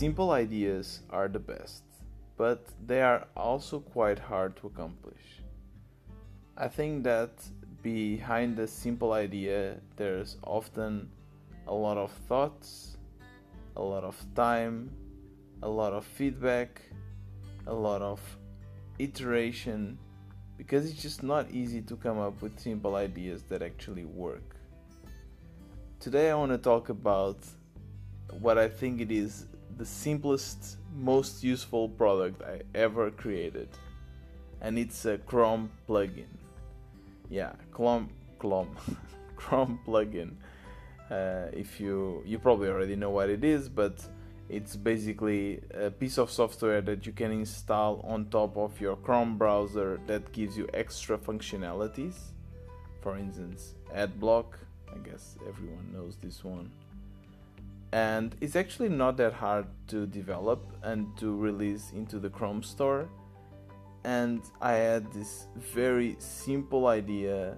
Simple ideas are the best, but they are also quite hard to accomplish. I think that behind a simple idea, there's often a lot of thoughts, a lot of time, a lot of feedback, a lot of iteration, because it's just not easy to come up with simple ideas that actually work. Today, I want to talk about what I think it is the simplest, most useful product I ever created, and it's a Chrome plugin. Yeah, Chrome, Chrome, Chrome plugin. Uh, if you you probably already know what it is, but it's basically a piece of software that you can install on top of your Chrome browser that gives you extra functionalities. For instance, AdBlock. I guess everyone knows this one and it's actually not that hard to develop and to release into the Chrome store. And I had this very simple idea,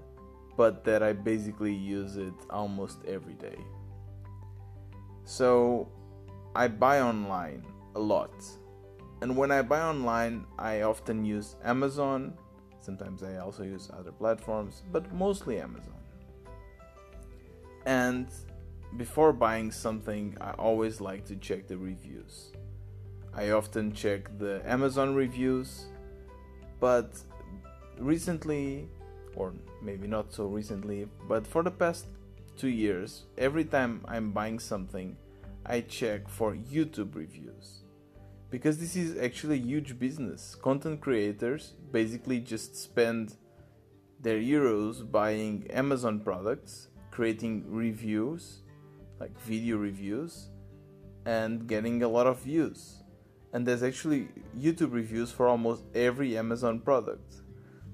but that I basically use it almost every day. So I buy online a lot. And when I buy online, I often use Amazon. Sometimes I also use other platforms, but mostly Amazon. And before buying something, I always like to check the reviews. I often check the Amazon reviews, but recently, or maybe not so recently, but for the past two years, every time I'm buying something, I check for YouTube reviews. Because this is actually a huge business. Content creators basically just spend their euros buying Amazon products, creating reviews, like video reviews and getting a lot of views. And there's actually YouTube reviews for almost every Amazon product.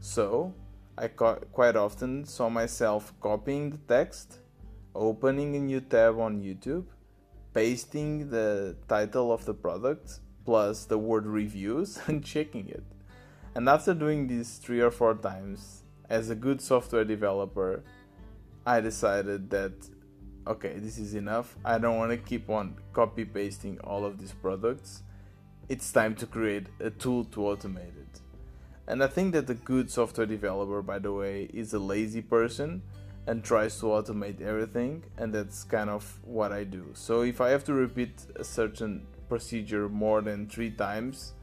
So I quite often saw myself copying the text, opening a new tab on YouTube, pasting the title of the product plus the word reviews and checking it. And after doing this three or four times, as a good software developer, I decided that okay, this is enough. I don't want to keep on copy pasting all of these products. It's time to create a tool to automate it. And I think that a good software developer, by the way, is a lazy person and tries to automate everything, and that's kind of what I do. So if I have to repeat a certain procedure more than three times,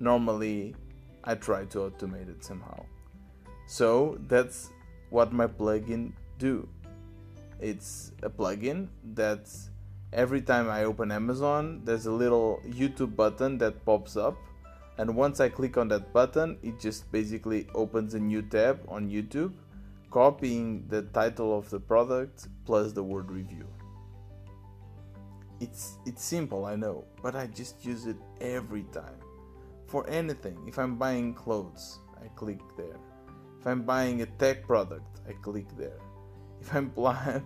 normally I try to automate it somehow. So that's what my plugin do it's a plugin that every time I open Amazon, there's a little YouTube button that pops up. And once I click on that button, it just basically opens a new tab on YouTube, copying the title of the product plus the word review. It's it's simple, I know, but I just use it every time. For anything, if I'm buying clothes, I click there. If I'm buying a tech product, I click there if I'm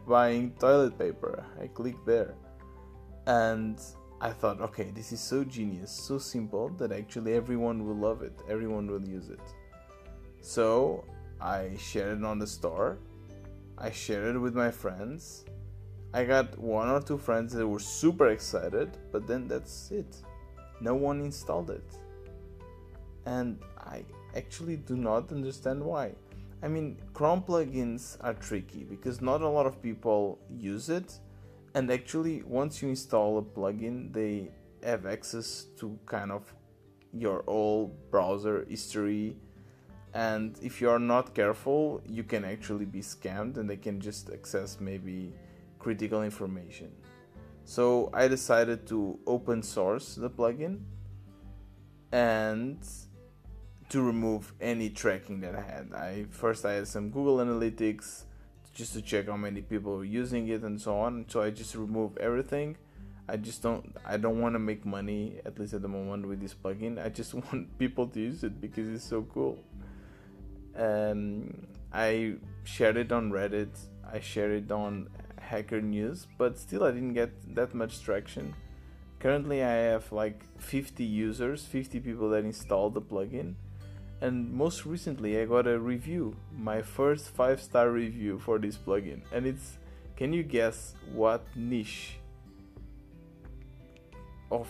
buying toilet paper, I click there. And I thought, okay, this is so genius, so simple that actually everyone will love it, everyone will use it. So I shared it on the store, I shared it with my friends. I got one or two friends that were super excited, but then that's it. No one installed it. And I actually do not understand why. I mean, Chrome plugins are tricky because not a lot of people use it, and actually, once you install a plugin, they have access to kind of your whole browser history. And if you are not careful, you can actually be scammed and they can just access maybe critical information. So I decided to open source the plugin and to remove any tracking that I had. I first I had some Google Analytics just to check how many people were using it and so on. So I just remove everything. I just don't I don't want to make money at least at the moment with this plugin. I just want people to use it because it's so cool. Um, I shared it on Reddit. I shared it on Hacker News, but still I didn't get that much traction. Currently I have like 50 users, 50 people that installed the plugin and most recently I got a review, my first 5 star review for this plugin and it's can you guess what niche of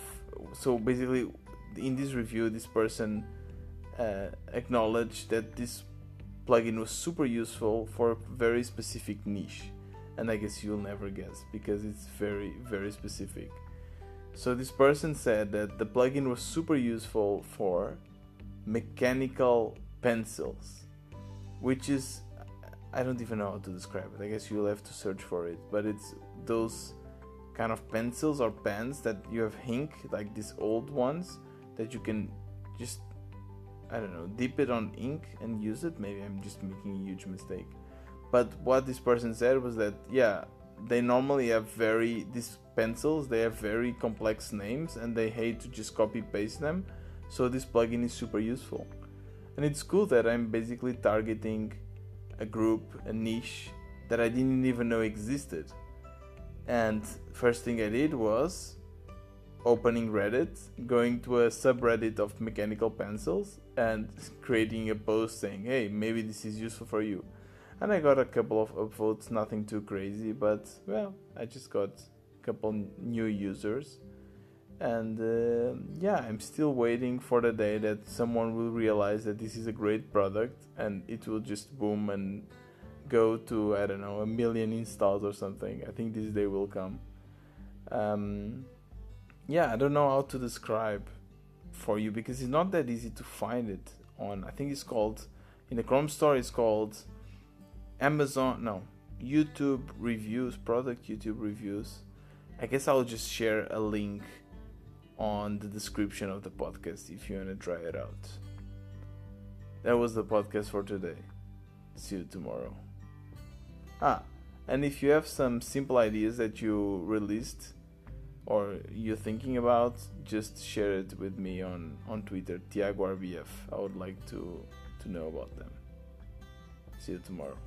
so basically, in this review, this person uh, acknowledged that this plugin was super useful for a very specific niche, and I guess you'll never guess because it's very very specific. So this person said that the plugin was super useful for mechanical pencils, which is I don't even know how to describe it. I guess you'll have to search for it, but it's those kind of pencils or pens that you have ink like these old ones that you can just I don't know dip it on ink and use it. Maybe I'm just making a huge mistake. But what this person said was that yeah, they normally have very these pencils they have very complex names and they hate to just copy paste them. So this plugin is super useful. And it's cool that I'm basically targeting a group, a niche that I didn't even know existed. And first thing I did was opening Reddit, going to a subreddit of mechanical pencils, and creating a post saying, hey, maybe this is useful for you. And I got a couple of upvotes, nothing too crazy, but well, I just got a couple new users. And uh, yeah, I'm still waiting for the day that someone will realize that this is a great product and it will just boom and go to I don't know a million installs or something. I think this day will come. Um, yeah, I don't know how to describe for you because it's not that easy to find it on. I think it's called in the Chrome store. It's called Amazon. No, YouTube reviews, product YouTube reviews. I guess I'll just share a link on the description of the podcast if you want to try it out. That was the podcast for today. See you tomorrow. Ah, and if you have some simple ideas that you released or you're thinking about, just share it with me on, on Twitter, TiagoRBF. I would like to, to know about them. See you tomorrow.